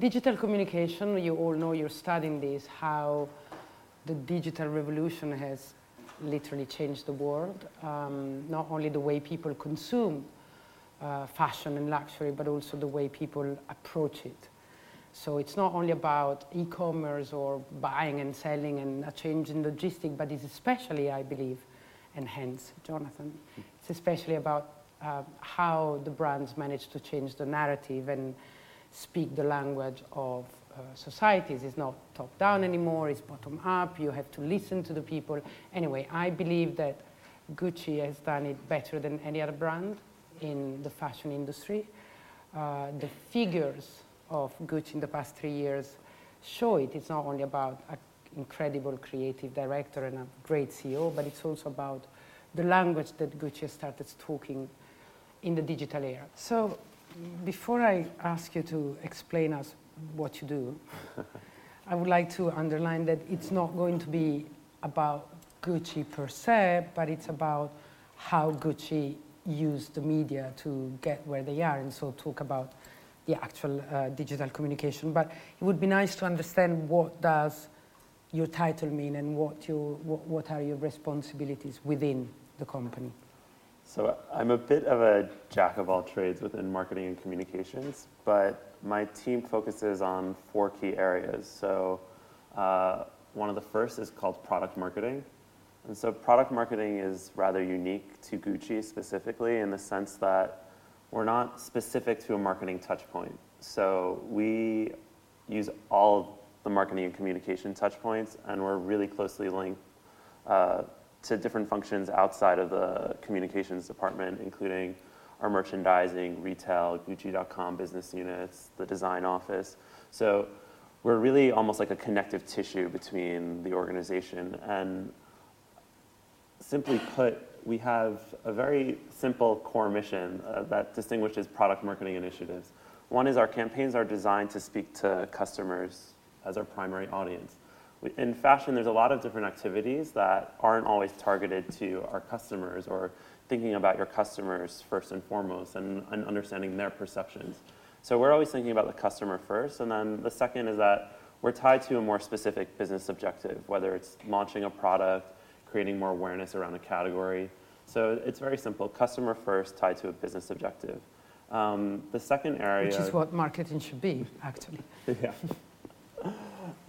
Digital communication, you all know you're studying this, how the digital revolution has literally changed the world. Um, not only the way people consume uh, fashion and luxury, but also the way people approach it. So it's not only about e-commerce or buying and selling and a change in logistics, but it's especially, I believe, and hence, Jonathan, it's especially about uh, how the brands manage to change the narrative and speak the language of uh, societies. It's not top down anymore, it's bottom up. You have to listen to the people. Anyway, I believe that Gucci has done it better than any other brand in the fashion industry. Uh, the figures of Gucci in the past three years show it. It's not only about an incredible creative director and a great CEO, but it's also about the language that Gucci has started talking in the digital era. So before I ask you to explain us what you do, I would like to underline that it's not going to be about Gucci per se, but it's about how Gucci used the media to get where they are, and so talk about the actual uh, digital communication. But it would be nice to understand what does your title mean and what, you, what, what are your responsibilities within the company. So I'm a bit of a jack of all trades within marketing and communications, but my team focuses on four key areas. So uh, one of the first is called product marketing. And so product marketing is rather unique to Gucci specifically in the sense that we're not specific to a marketing touchpoint. So we use all the marketing and communication touchpoints, and we're really closely linked uh, to different functions outside of the communications department, including our merchandising, retail, Gucci.com business units, the design office. So we're really almost like a connective tissue between the organization. And simply put, we have a very simple core mission uh, that distinguishes product marketing initiatives. One is our campaigns are designed to speak to customers as our primary audience. In fashion, there's a lot of different activities that aren't always targeted to our customers or thinking about your customers first and foremost and, and understanding their perceptions. So we're always thinking about the customer first. And then the second is that we're tied to a more specific business objective, whether it's launching a product, creating more awareness around a category. So it's very simple customer first, tied to a business objective. Um, the second area. Which is what marketing should be, actually. yeah.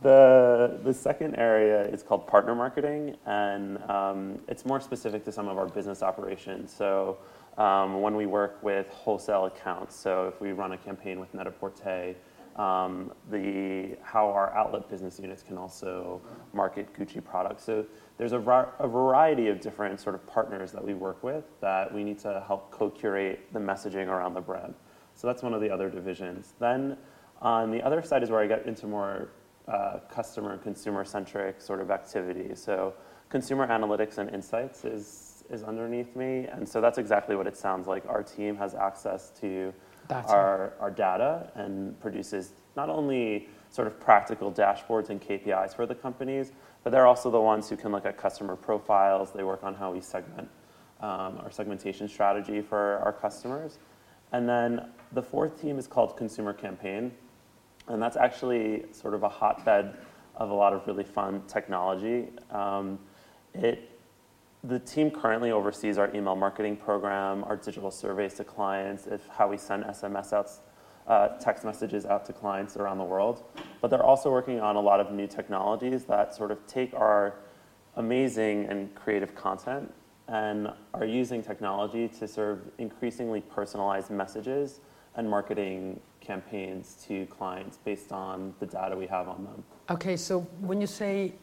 The, the second area is called partner marketing, and um, it's more specific to some of our business operations. So, um, when we work with wholesale accounts, so if we run a campaign with Net-a-Porter, um, the, how our outlet business units can also market Gucci products. So there's a, a, variety of different sort of partners that we work with that we need to help co-curate the messaging around the brand. So that's one of the other divisions. Then on the other side is where I get into more uh, customer and consumer centric sort of activity. So consumer analytics and insights is, is underneath me. And so that's exactly what it sounds like. Our team has access to our, our data and produces not only sort of practical dashboards and KPIs for the companies, but they're also the ones who can look at customer profiles. They work on how we segment um, our segmentation strategy for our customers. And then the fourth team is called Consumer Campaign. And that's actually sort of a hotbed of a lot of really fun technology. Um, it the team currently oversees our email marketing program, our digital surveys to clients, if how we send SMS out, uh, text messages out to clients around the world. But they're also working on a lot of new technologies that sort of take our amazing and creative content and are using technology to serve increasingly personalized messages and marketing campaigns to clients based on the data we have on them. Okay, so when you say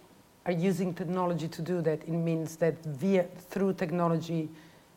are using technology to do that, it means that via through technology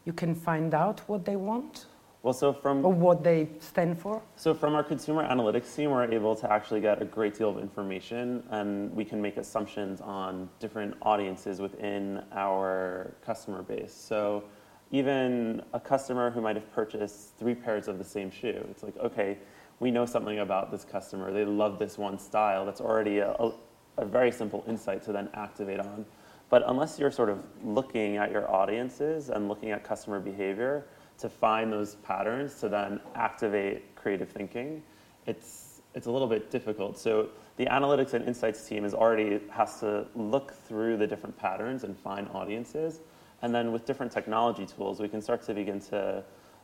you can find out what they want? Well, so from or what they stand for. So from our consumer analytics team, we're able to actually get a great deal of information, and we can make assumptions on different audiences within our customer base. So even a customer who might have purchased three pairs of the same shoe, it's like okay, we know something about this customer. They love this one style. That's already a, a a very simple insight to then activate on. But unless you're sort of looking at your audiences and looking at customer behavior to find those patterns to then activate creative thinking, it's it's a little bit difficult. So the analytics and insights team is already has to look through the different patterns and find audiences, and then with different technology tools, we can start to begin to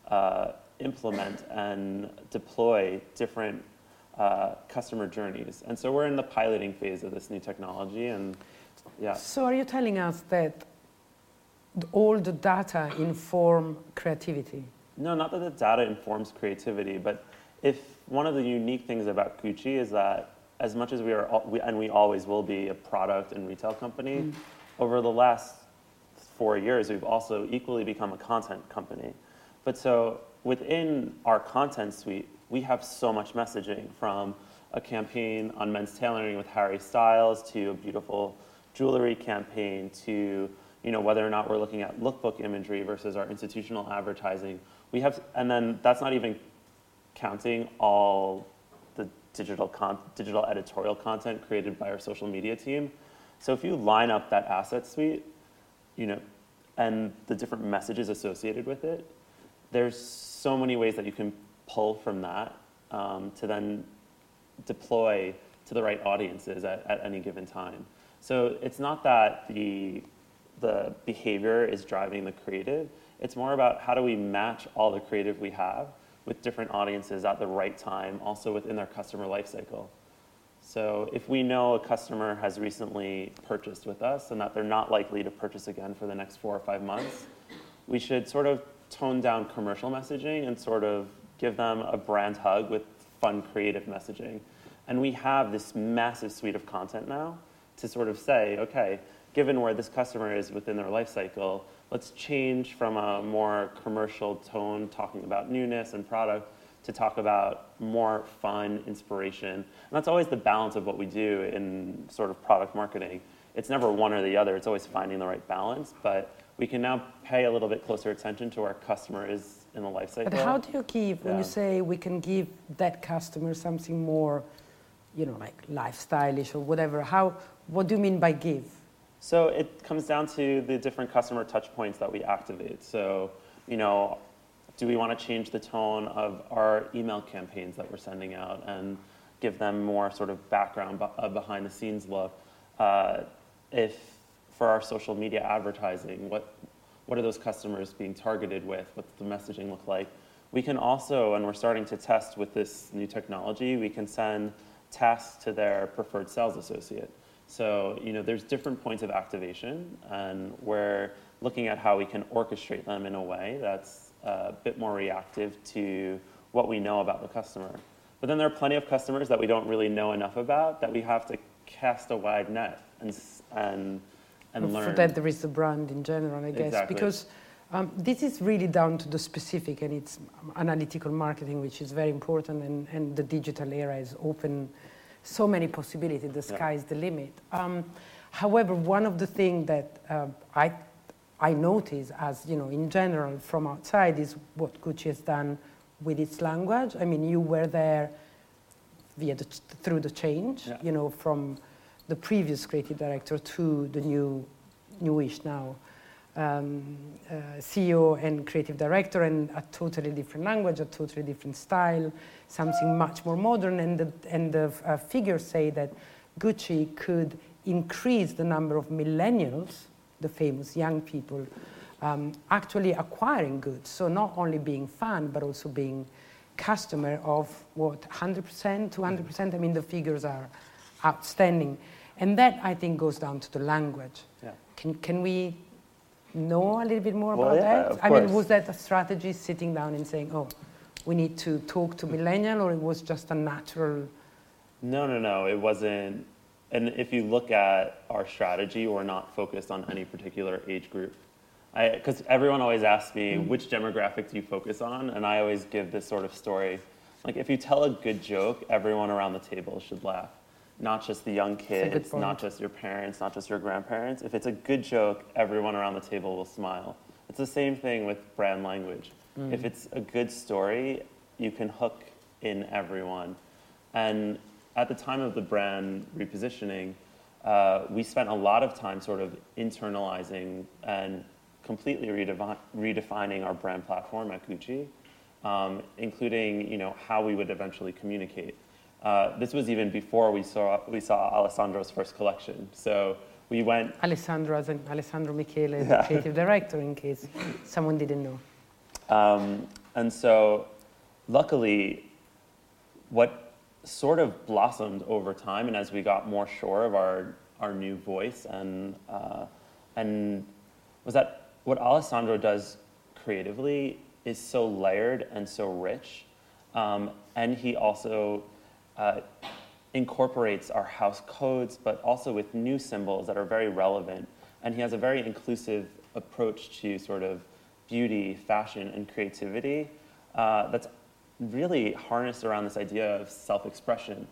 uh, implement and deploy different uh, customer journeys. And so we're in the piloting phase of this new technology, and yeah. So are you telling us that all the data inform creativity? No, not that the data informs creativity, but if one of the unique things about Gucci is that as much as we are, we, and we always will be a product and retail company, mm. over the last four years, we've also equally become a content company. But so within our content suite, we have so much messaging from a campaign on men's tailoring with Harry Styles to a beautiful jewelry campaign to you know whether or not we're looking at lookbook imagery versus our institutional advertising. We have, and then that's not even counting all the digital con- digital editorial content created by our social media team. So if you line up that asset suite, you know, and the different messages associated with it, there's so many ways that you can pull from that um, to then deploy to the right audiences at, at any given time. So it's not that the the behavior is driving the creative. It's more about how do we match all the creative we have with different audiences at the right time, also within their customer lifecycle. So if we know a customer has recently purchased with us and that they're not likely to purchase again for the next four or five months, we should sort of tone down commercial messaging and sort of give them a brand hug with fun creative messaging. And we have this massive suite of content now to sort of say, okay, given where this customer is within their life cycle, let's change from a more commercial tone, talking about newness and product, to talk about more fun, inspiration. And that's always the balance of what we do in sort of product marketing. It's never one or the other, it's always finding the right balance, but we can now pay a little bit closer attention to where customer is in the life cycle. But how do you give, when you say we can give that customer something more, you know, like lifestyleish or whatever, how, what do you mean by give? So it comes down to the different customer touch points that we activate. So, you know, do we want to change the tone of our email campaigns that we're sending out and give them more sort of background, uh, behind the scenes look? Uh, if for our social media advertising, what, what are those customers being targeted with? What's the messaging look like? We can also, and we're starting to test with this new technology, we can send tasks to their preferred sales associate. So, you know, there's different points of activation, and we're looking at how we can orchestrate them in a way that's uh, a bit more reactive to what we know about the customer. But then there are plenty of customers that we don't really know enough about that we have to cast a wide net and and and learn. For that, there is the brand in general, I guess, exactly. because. Um, this is really down to the specific and it's analytical marketing, which is very important, and, and the digital era is open so many possibilities. The sky yeah. the limit. Um, however, one of the things that uh, I I notice, as you know, in general from outside, is what Gucci has done with its language. I mean, you were there via the, through the change, yeah. you know, from the previous creative director to the new, newish now um, uh, CEO and creative director, and a totally different language, a totally different style, something much more modern. And the, and the uh, figures say that Gucci could increase the number of millennials, the famous young people, um, actually acquiring goods. So not only being fan, but also being customer of what 100%, 200%. I mean, the figures are outstanding, and that I think goes down to the language. Yeah. Can can we know a little bit more well, about yeah, that? I mean, was that a strategy sitting down and saying, oh, we need to talk to millennial, or it was just a natural? No, no, no. It wasn't. And if you look at our strategy, we're not focused on any particular age group. Because everyone always asks me, mm-hmm. which demographic do you focus on? And I always give this sort of story. Like, if you tell a good joke, everyone around the table should laugh not just the young kids, not just your parents, not just your grandparents. If it's a good joke, everyone around the table will smile. It's the same thing with brand language. Mm. If it's a good story, you can hook in everyone. And at the time of the brand repositioning, uh, we spent a lot of time sort of internalizing and completely redefi- redefining our brand platform at Gucci, um, including you know how we would eventually communicate. Uh, this was even before we saw we saw Alessandro's first collection. So we went. Alessandro, as in Alessandro Michele, yeah. the creative director, in case someone didn't know. Um, and so, luckily, what sort of blossomed over time, and as we got more sure of our our new voice, and uh, and was that what Alessandro does creatively is so layered and so rich, um, and he also uh, incorporates our house codes, but also with new symbols that are very relevant. And he has a very inclusive approach to sort of beauty, fashion, and creativity uh, that's really harnessed around this idea of self expression.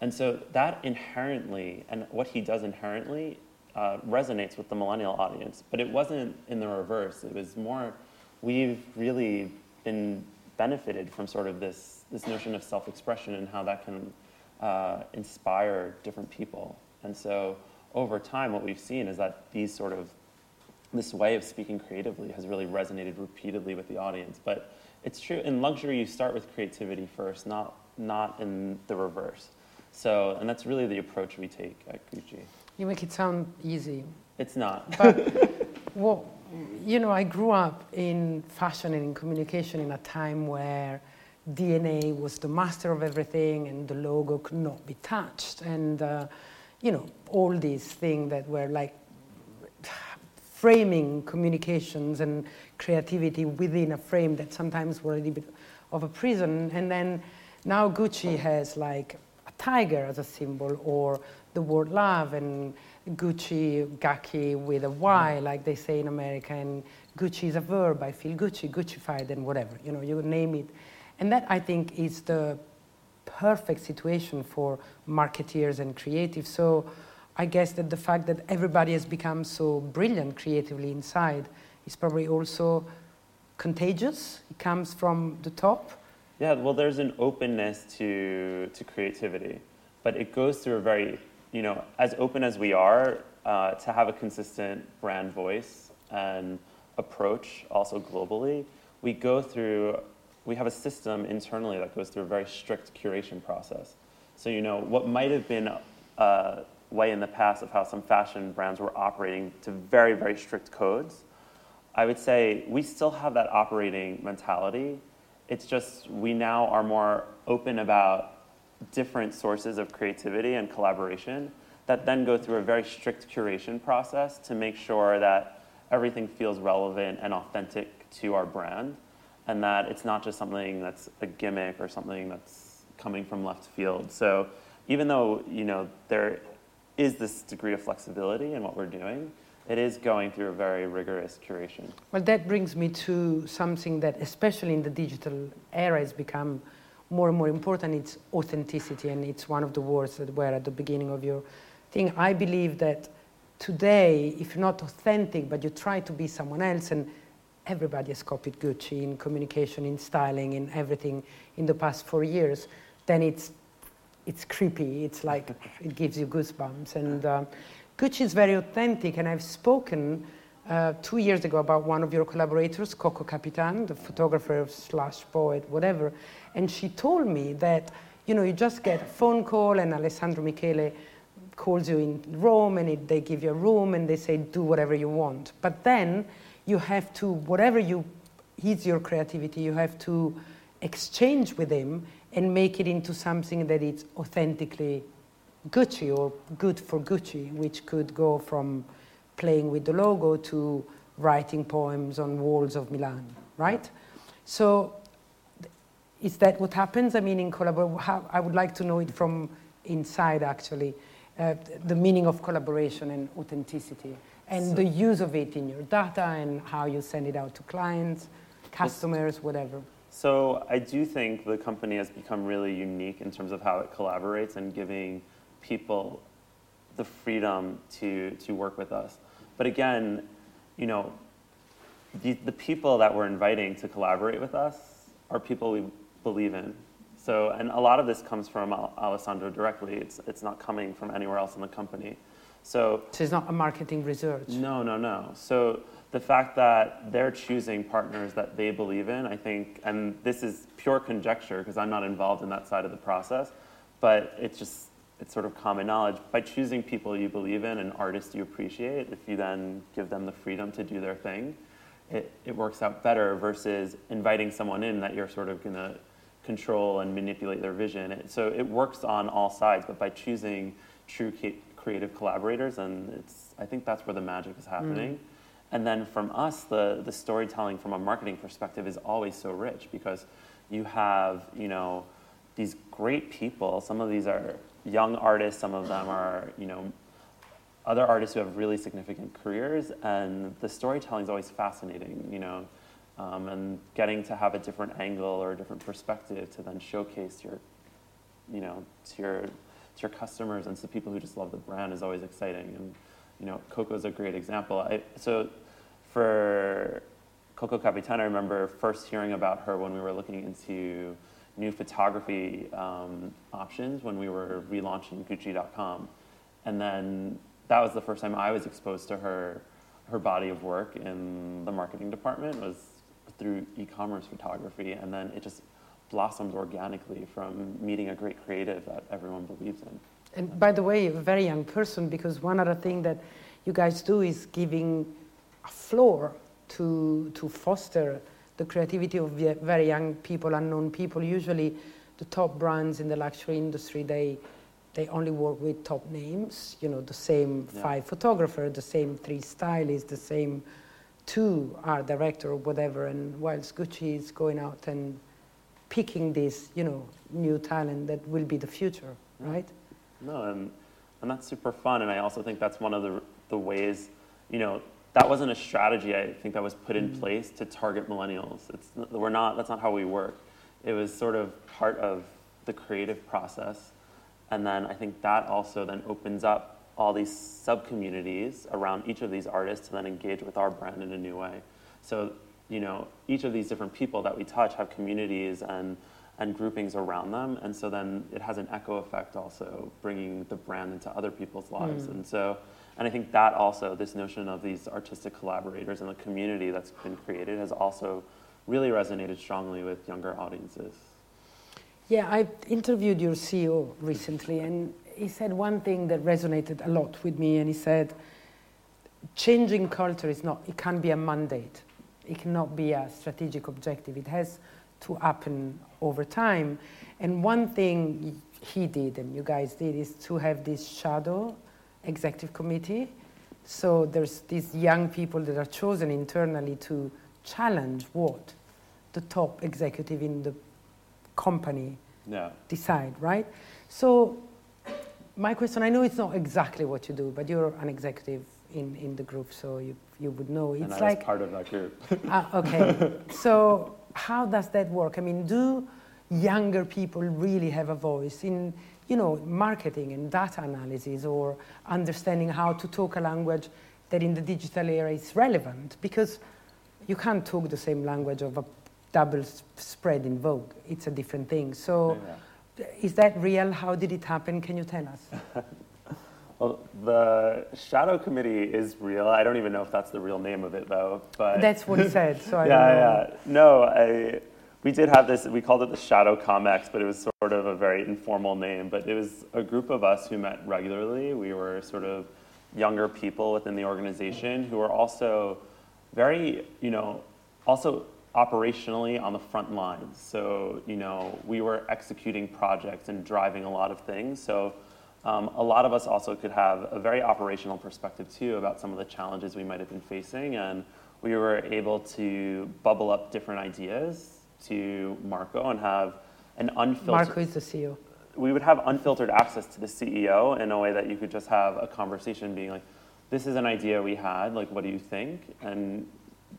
And so that inherently, and what he does inherently, uh, resonates with the millennial audience. But it wasn't in the reverse. It was more, we've really been benefited from sort of this, this notion of self expression and how that can uh, inspire different people. And so over time, what we've seen is that these sort of this way of speaking creatively has really resonated repeatedly with the audience. But it's true in luxury, you start with creativity first, not not in the reverse. So, and that's really the approach we take at Gucci. You make it sound easy. It's not. But well, you know, I grew up in fashion and in communication in a time where DNA was the master of everything and the logo could not be touched. And, uh, you know, all these things that were like framing communications and creativity within a frame that sometimes were a little bit of a prison. And then now Gucci has like a tiger as a symbol or the word love and Gucci, Gaki with a Y, like they say in America, and Gucci is a verb. I feel Gucci, Guccified, and whatever. You know, you name it. And that, I think, is the perfect situation for marketeers and creatives. So I guess that the fact that everybody has become so brilliant creatively inside is probably also contagious. It comes from the top. Yeah, well, there's an openness to, to creativity, but it goes through a very, you know, as open as we are, uh, to have a consistent brand voice and approach also globally, we go through we have a system internally that goes through a very strict curation process. So, you know, what might have been a way in the past of how some fashion brands were operating to very, very strict codes, I would say we still have that operating mentality. It's just we now are more open about different sources of creativity and collaboration that then go through a very strict curation process to make sure that everything feels relevant and authentic to our brand and that it's not just something that's a gimmick or something that's coming from left field. So even though you know there is this degree of flexibility in what we're doing, it is going through a very rigorous curation. Well, that brings me to something that, especially in the digital era, has become more and more important. It's authenticity, and it's one of the words that were at the beginning of your thing. I believe that today, if you're not authentic, but you try to be someone else, and everybody has copied Gucci in communication, in styling, in everything in the past four years, then it's it's creepy. It's like it gives you goosebumps. And uh, Gucci is very authentic. And I've spoken uh, two years ago about one of your collaborators, Coco Capitan, the photographer slash poet, whatever. And she told me that you know you just get a phone call and Alessandro Michele calls you in Rome and it, they give you a room and they say do whatever you want. But then you have to, whatever you, is your creativity, you have to exchange with him and make it into something that is authentically Gucci or good for Gucci, which could go from playing with the logo to writing poems on walls of Milan, right? So, is that what happens? I mean, in collaboration, I would like to know it from inside actually, uh, the meaning of collaboration and authenticity and so, the use of it in your data and how you send it out to clients, customers, whatever. So I do think the company has become really unique in terms of how it collaborates and giving people the freedom to, to work with us. But again, you know, the, the people that we're inviting to collaborate with us are people we believe in. So, and a lot of this comes from Alessandro directly. It's, it's not coming from anywhere else in the company. So, so it's not a marketing research. No, no, no. So the fact that they're choosing partners that they believe in, I think, and this is pure conjecture because I'm not involved in that side of the process, but it's just it's sort of common knowledge. By choosing people you believe in and artists you appreciate, if you then give them the freedom to do their thing, it, it works out better versus inviting someone in that you're sort of going to control and manipulate their vision. It, so it works on all sides, but by choosing true creative collaborators, and it's I think that's where the magic is happening. Mm. And then from us, the, the storytelling from a marketing perspective is always so rich because you have, you know, these great people. Some of these are young artists, some of them are, you know, other artists who have really significant careers, and the storytelling is always fascinating, you know, um, and getting to have a different angle or a different perspective to then showcase your, you know, to your to your customers and to people who just love the brand is always exciting. And you know, Coco is a great example. I, so for Coco Capitan, I remember first hearing about her when we were looking into new photography um, options when we were relaunching Gucci.com. And then that was the first time I was exposed to her, her body of work in the marketing department was through e-commerce photography. And then it just blossomed organically from meeting a great creative that everyone believes in. And by the way, you've a very young person, because one other thing that you guys do is giving a floor to, to foster the creativity of very young people, unknown people. Usually, the top brands in the luxury industry, they, they only work with top names, you know, the same yeah. five photographers, the same three stylists, the same two our director or whatever. And whilst Gucci is going out and picking this, you know, new talent that will be the future, right? No, and, and that's super fun. And I also think that's one of the, the ways, you know, that wasn't a strategy I think that was put in mm. place to target millennials. It's, we're not, that's not how we work. It was sort of part of the creative process. And then I think that also then opens up all these sub communities around each of these artists to then engage with our brand in a new way. So, you know, each of these different people that we touch have communities and, and groupings around them. And so then it has an echo effect also, bringing the brand into other people's lives. Mm. And so, and I think that also, this notion of these artistic collaborators and the community that's been created has also really resonated strongly with younger audiences. Yeah, I interviewed your CEO recently, and he said one thing that resonated a lot with me, and he said, changing culture is not, it can't be a mandate. It cannot be a strategic objective. It has to happen over time. And one thing he did, and you guys did, is to have this shadow executive committee. So there's these young people that are chosen internally to challenge what the top executive in the company yeah. decide, right? So my question, I know it's not exactly what you do, but you're an executive in, in the group, so you, you would know. It's and I like, was part of that group. uh, okay. so how does that work? I mean, do younger people really have a voice in you know, marketing and data analysis or understanding how to talk a language that in the digital era is relevant because you can't talk the same language of a double spread in Vogue. It's a different thing. So yeah. Is that real? How did it happen? Can you tell us? well, the shadow committee is real. I don't even know if that's the real name of it though, but that's what he said. So I yeah, yeah. No, I we did have this, we called it the Shadow Comex, but it was sort of a very informal name. But it was a group of us who met regularly. We were sort of younger people within the organization who were also very, you know, also operationally on the front lines. So, you know, we were executing projects and driving a lot of things. So, um, a lot of us also could have a very operational perspective too about some of the challenges we might have been facing. And we were able to bubble up different ideas to Marco and have an unfiltered. Marco is the CEO. We would have unfiltered access to the CEO in a way that you could just have a conversation being like, this is an idea we had, like, what do you think? And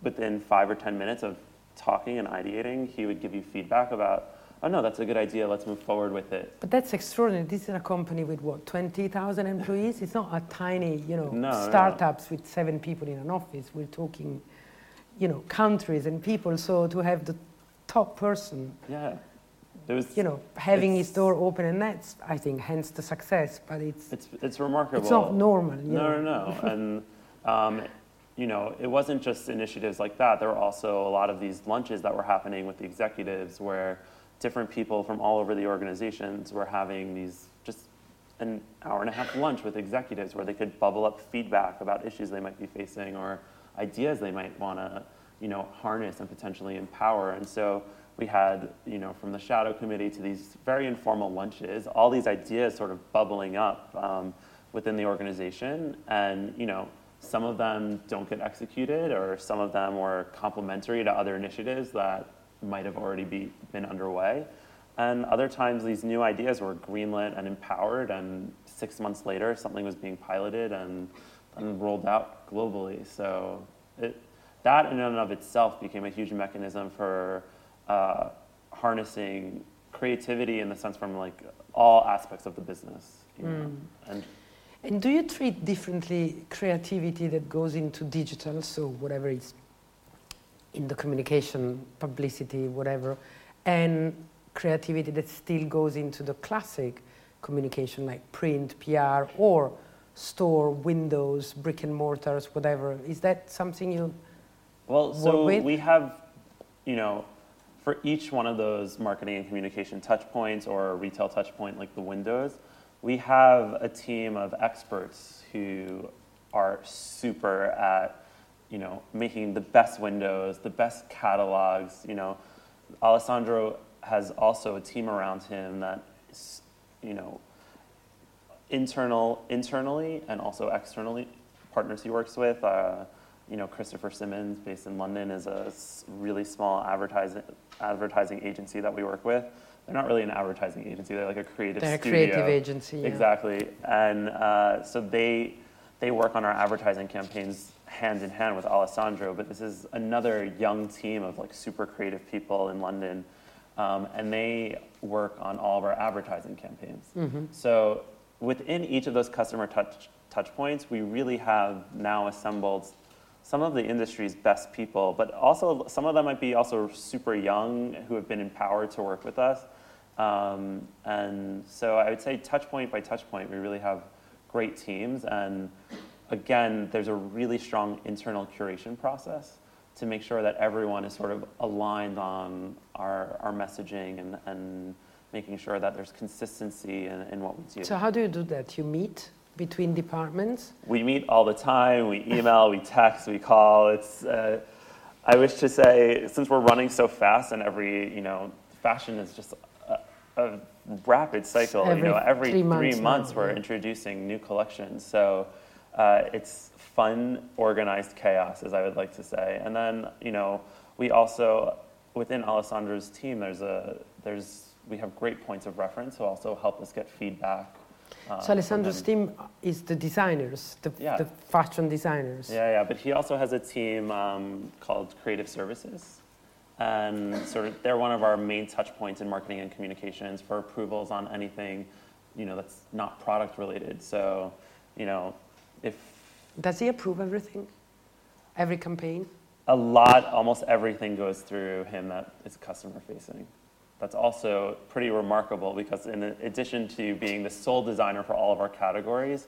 within five or 10 minutes of talking and ideating, he would give you feedback about, oh no, that's a good idea, let's move forward with it. But that's extraordinary. This is a company with what, 20,000 employees? it's not a tiny, you know, no, startups no. with seven people in an office. We're talking, you know, countries and people. So to have the top person. Yeah. It was, you know, having his door open, and that's, I think, hence the success. But it's it's, it's remarkable. It's not normal. no, no, no, and um, you know, it wasn't just initiatives like that. There were also a lot of these lunches that were happening with the executives, where different people from all over the organizations were having these just an hour and a half lunch with executives where they could bubble up feedback about issues they might be facing or ideas they might want to you know harness and potentially empower and so we had you know from the shadow committee to these very informal lunches all these ideas sort of bubbling up um, within the organization and you know some of them don't get executed or some of them were complementary to other initiatives that might have already be, been underway and other times these new ideas were greenlit and empowered and six months later something was being piloted and, and rolled out globally so it, that in and of itself became a huge mechanism for uh, harnessing creativity in the sense from like all aspects of the business you know? Mm. and And do you treat differently creativity that goes into digital, so whatever is in the communication, publicity, whatever, and creativity that still goes into the classic communication like print, PR, or store, windows, brick and mortars, whatever? Is that something you Well, so with? we have, you know, for each one of those marketing and communication touch points or retail touch point like the windows, we have a team of experts who are super at, you know, making the best windows, the best catalogs. You know, Alessandro has also a team around him that, is, you know, internal internally and also externally partners he works with. Uh, you know, Christopher Simmons, based in London, is a really small advertising advertising agency that we work with. They're not really an advertising agency; they're like a creative they're a studio. creative agency? yeah. Exactly, and uh, so they they work on our advertising campaigns hand in hand with Alessandro. But this is another young team of like super creative people in London, um, and they work on all of our advertising campaigns. Mm-hmm. So within each of those customer touch touch points, we really have now assembled some of the industry's best people, but also some of them might be also super young who have been empowered to work with us. Um, and so I would say touch point by touch point, we really have great teams. And again, there's a really strong internal curation process to make sure that everyone is sort of aligned on our, our messaging and, and making sure that there's consistency in, in what we do. So how do you do that? You meet between departments? we meet all the time. We email, we text, we call. It's. Uh, I wish to say, since we're running so fast, and every you know, fashion is just a, rapid cycle. Every you know, every three months now, we're yeah. introducing new collections. So uh, it's fun, organized chaos, as I would like to say. And then you know, we also within Alessandro's team, there's a there's we have great points of reference who also help us get feedback. uh, so Alessandro's them. team is the designers, the, Yeah. the fashion designers. Yeah, yeah, but he also has a team um, called Creative Services. And sort of they're one of our main touch points in marketing and communications for approvals on anything, you know, that's not product related. So, you know, if Does he approve everything? Every campaign? a lot, almost everything goes through him that is customer facing. That's also pretty remarkable because in addition to being the sole designer for all of our categories,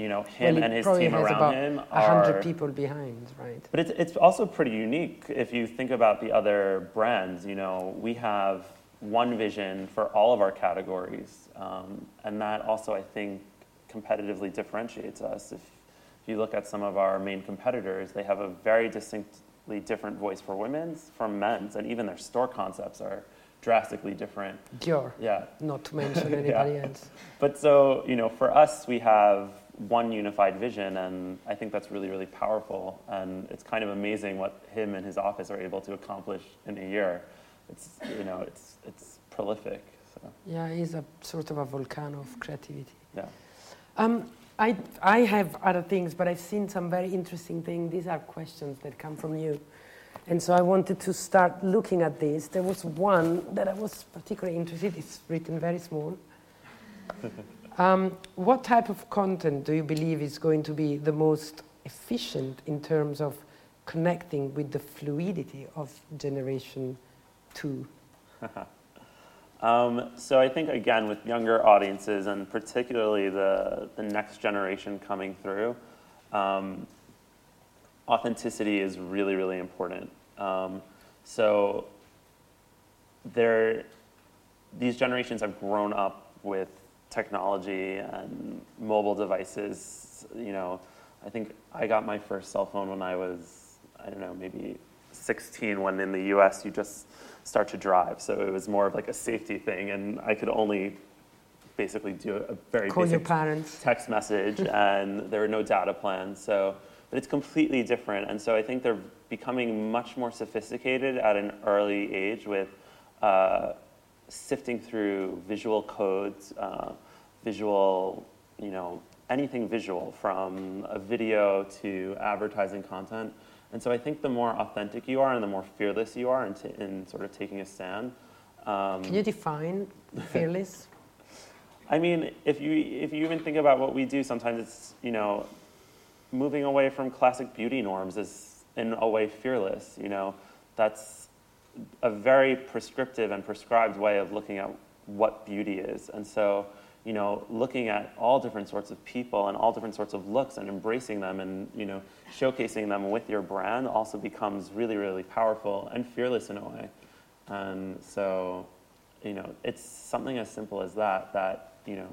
you know, him well, and his team has around about him are hundred people behind, right? But it's, it's also pretty unique if you think about the other brands. You know, we have one vision for all of our categories, um, and that also, I think, competitively differentiates us. If, if you look at some of our main competitors, they have a very distinctly different voice for women's, from men's, and even their store concepts are drastically different. Dior, Yeah, not to mention Yeah. anybody else. but so, you know, for us, we have one unified vision, and I think that's really, really powerful. And it's kind of amazing what him and his office are able to accomplish in a year. It's, you know, it's, it's prolific. So, Yeah, he's a sort of a volcano of creativity. yeah. Um, I, I have other things, but I've seen some very interesting things. These are questions that come from you. And so I wanted to start looking at this. There was one that I was particularly interested It's written very small. um, what type of content do you believe is going to be the most efficient in terms of connecting with the fluidity of Generation 2? Um, so I think again with younger audiences and particularly the, the next generation coming through, um, authenticity is really really important. Um, so there these generations have grown up with technology and mobile devices. You know, I think I got my first cell phone when I was, I don't know, maybe 16, when in the US you just start to drive. So it was more of like a safety thing, and I could only basically do a very Call your basic parents. text message, and there were no data plans. So, but it's completely different, and so I think they're becoming much more sophisticated at an early age with uh, sifting through visual codes, uh, visual, you know, anything visual from a video to advertising content. And so I think the more authentic you are and the more fearless you are in, t- in sort of taking a stand. Um, Can you define fearless? I mean, if you if you even think about what we do, sometimes it's you know, moving away from classic beauty norms is in a way fearless. You know, that's a very prescriptive and prescribed way of looking at what beauty is, and so you know, looking at all different sorts of people and all different sorts of looks and embracing them and you know, showcasing them with your brand also becomes really really powerful and fearless in a way, and so you know, it's something as simple as that, that, you know,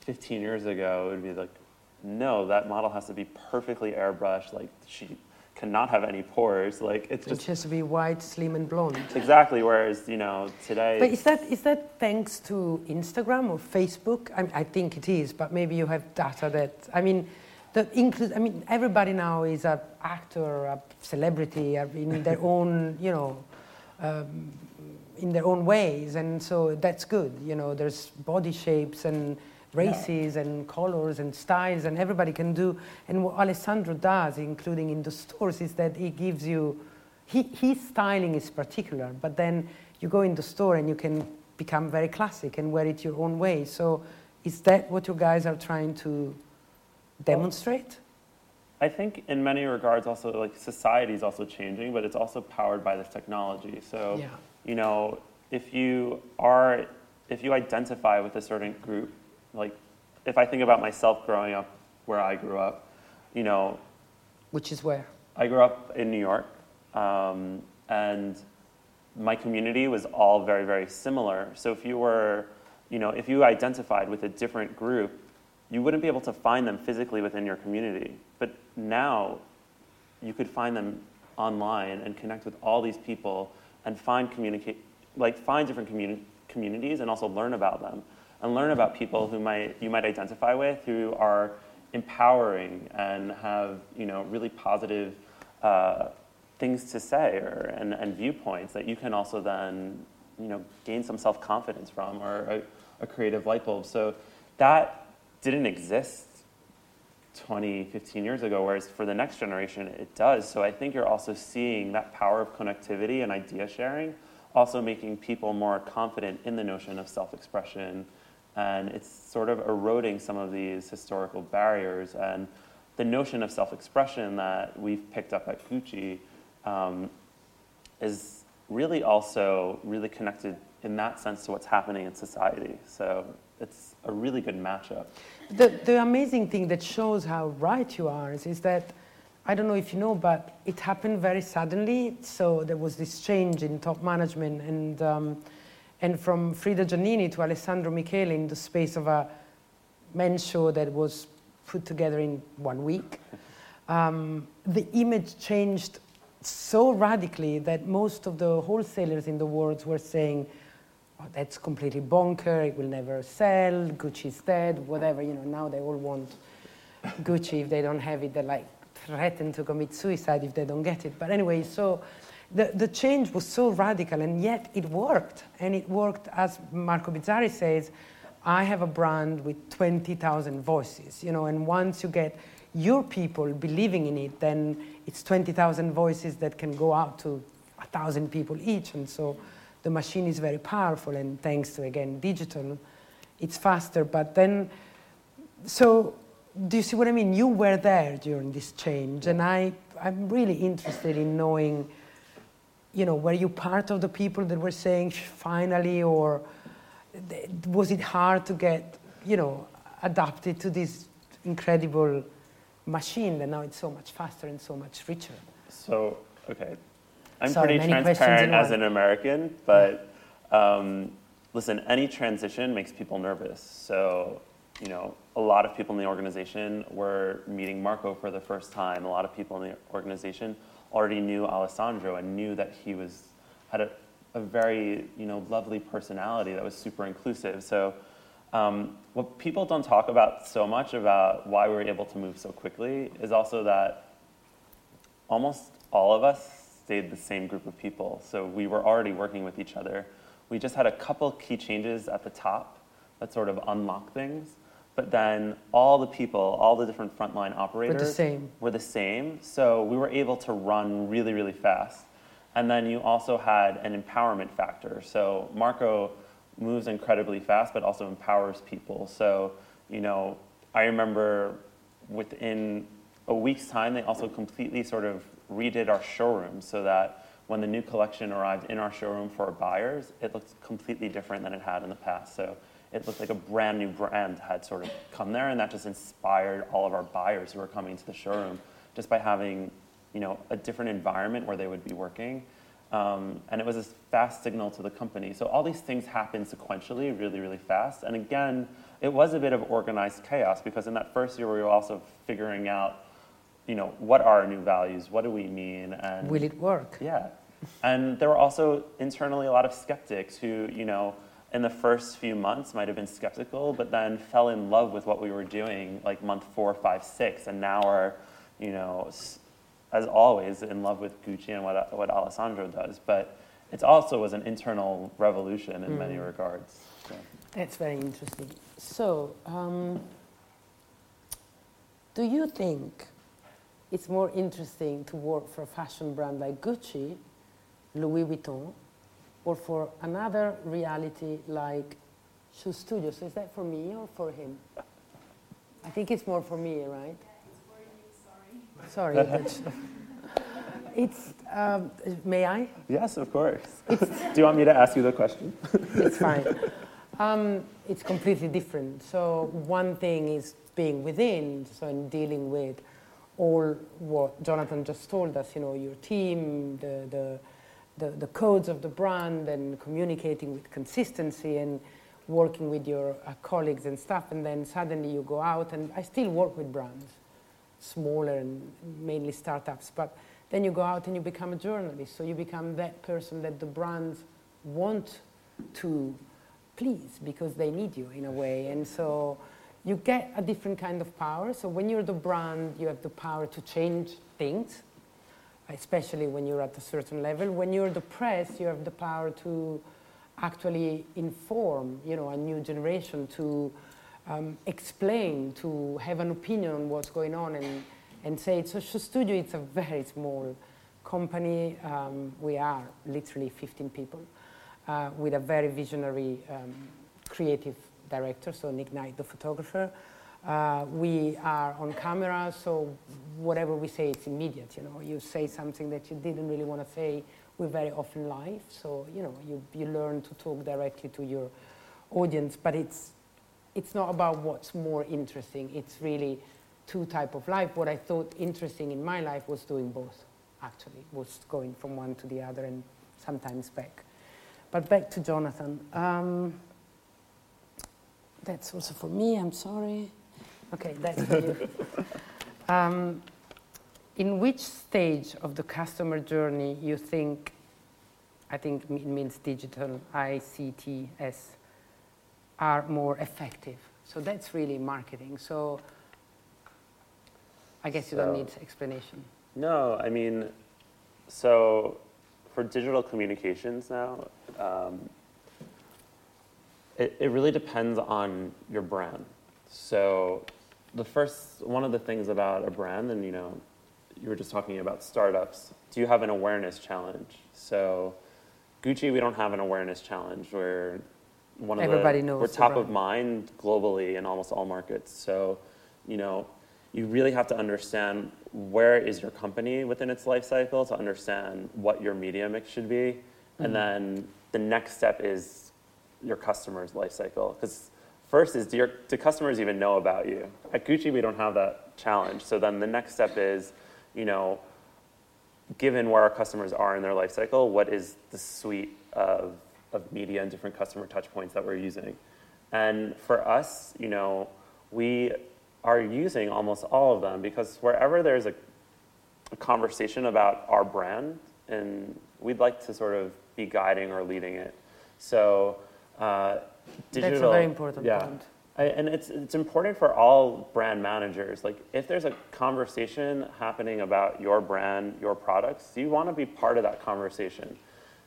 15 years ago, it would be like, no, that model has to be perfectly airbrushed, like, she cannot have any pores, like, it's It just, has to be white, slim, and blonde. exactly, whereas, you know, today, But is that, is that thanks to Instagram or Facebook? I, I think it is, but maybe you have data that, I mean, that includes, I mean, everybody now is an actor, a celebrity in their own, you know, um, in their own ways, and so that's good. You know, there's body shapes and races and colors and styles, and everybody can do. And what Alessandro does, including in the stores, is that he gives you, he, his styling is particular, but then you go in the store and you can become very classic and wear it your own way. So, is that what you guys are trying to demonstrate? I think in many regards also, like, society is also changing, but it's also powered by this technology, so, Yeah. you know, if you are, if you identify with a certain group, like, if I think about myself growing up where I grew up, you know, Which is where? I grew up in New York, um, and my community was all very, very similar. So if you were, you know, if you identified with a different group, you wouldn't be able to find them physically within your community. But now, you could find them online and connect with all these people and find communicate, like find different communi- communities and also learn about them and learn about people who might you might identify with who are empowering and have you know really positive uh, things to say or and, and viewpoints that you can also then you know gain some self confidence from or a, a creative light bulb. So that didn't exist 20, 15 years ago, whereas for the next generation it does. So I think you're also seeing that power of connectivity and idea sharing also making people more confident in the notion of self expression. And it's sort of eroding some of these historical barriers. And the notion of self expression that we've picked up at Gucci um, is really also really connected in that sense to what's happening in society. So it's a really good matchup. The, the amazing thing that shows how right you are is, is that I don't know if you know, but it happened very suddenly. So there was this change in top management, and um, and from Frida Giannini to Alessandro Michele in the space of a men's show that was put together in one week. Um, the image changed so radically that most of the wholesalers in the world were saying, oh, that's completely bonker, it will never sell, Gucci's dead, whatever, you know, now they all want Gucci. If they don't have it, they like threaten to commit suicide if they don't get it. But anyway, so the, the change was so radical and yet it worked. And it worked, as Marco Bizzarri says, I have a brand with 20,000 voices, you know, and once you get your people believing in it, then it's 20,000 voices that can go out to a thousand people each. And so the machine is very powerful, and thanks to, again, digital, it's faster. But then, so do you see what I mean? You were there during this change, and I, I'm really interested in knowing, you know, were you part of the people that were saying finally, or was it hard to get, you know, adapted to this incredible machine that now it's so much faster and so much richer? So, okay. I'm Sorry, pretty transparent as an American, but um, listen, any transition makes people nervous. So, you know, a lot of people in the organization were meeting Marco for the first time. A lot of people in the organization already knew Alessandro and knew that he was had a, a very you know lovely personality that was super inclusive. So um, what people don't talk about so much about why we were able to move so quickly is also that almost all of us stayed the same group of people. So we were already working with each other. We just had a couple key changes at the top that sort of unlocked things. But then all the people, all the different frontline operators Were the same. were the same. So we were able to run really, really fast. And then you also had an empowerment factor. So Marco moves incredibly fast, but also empowers people. So, you know, I remember within a week's time, they also completely sort of redid our showroom so that when the new collection arrived in our showroom for our buyers, it looked completely different than it had in the past. So it looked like a brand new brand had sort of come there, and that just inspired all of our buyers who were coming to the showroom just by having, you know, a different environment where they would be working. Um, and it was a fast signal to the company. So all these things happened sequentially, really, really fast. And again, it was a bit of organized chaos because in that first year we were also figuring out, you know, what are our new values? What do we mean? And Will it work? yeah. And there were also internally a lot of skeptics who, you know, in the first few months might have been skeptical, but then fell in love with what we were doing like month four, five, six, and now are, you know, as always, in love with Gucci and what, what Alessandro does. But it also was an internal revolution in many regards. So. That's very interesting. So, um, do you think it's more interesting to work for a fashion brand like Gucci, Louis Vuitton, or for another reality like SHOWstudio? So, is that for me or for him? I think it's more for me, right? Sorry, but it's. Um, may I? Yes, of course. Do you want me to ask you the question? it's fine. Um, it's completely different. So one thing is being within, so in dealing with all what Jonathan just told us, you know, your team, the, the, the, the codes of the brand and communicating with consistency and working with your uh, colleagues and stuff. And then suddenly you go out and I still work with brands, smaller and mainly startups, but then you go out and you become a journalist. So you become that person that the brands want to please because they need you in a way. And so you get a different kind of power. So when you're the brand, you have the power to change things, especially when you're at a certain level. When you're the press, you have the power to actually inform, you know, a new generation to um, explain, to have an opinion on what's going on and, and say it. SHOWstudio, it's a very small company. Um, we are literally 15 people uh, with a very visionary um, creative director, so Nick Knight, the photographer. Uh, we are on camera, so whatever we say, it's immediate. You know, you say something that you didn't really want to say. We're very often live, so you know, you, you learn to talk directly to your audience. But it's it's not about what's more interesting. It's really two type of life. What I thought interesting in my life was doing both. Actually, was going from one to the other and sometimes back. But back to Jonathan. Um, that's also for me, I'm sorry. Okay, that's for you. um, in which stage of the customer journey you think, I think it means digital, ICTS, are more effective? So that's really marketing. So I guess you don't need explanation. No, I mean, so for digital communications now, um, it, it really depends on your brand. So the first, one of the things about a brand, and you know, you were just talking about startups, do you have an awareness challenge? So Gucci, we don't have an awareness challenge. We're one of Everybody the, knows we're the top of mind globally in almost all markets. So, you know, you really have to understand where is your company within its life cycle to understand what your media mix should be. Mm-hmm. And then the next step is your customer's life cycle. Because first is do, your, do customers even know about you? At Gucci, we don't have that challenge. So then the next step is, you know, given where our customers are in their life cycle, what is the suite of of media and different customer touch points that we're using. And for us, you know, we are using almost all of them because wherever there's a, a conversation about our brand, and we'd like to sort of be guiding or leading it. So uh, digital. That's a very important yeah. point. I, and it's, it's important for all brand managers. Like, if there's a conversation happening about your brand, your products, you want to be part of that conversation.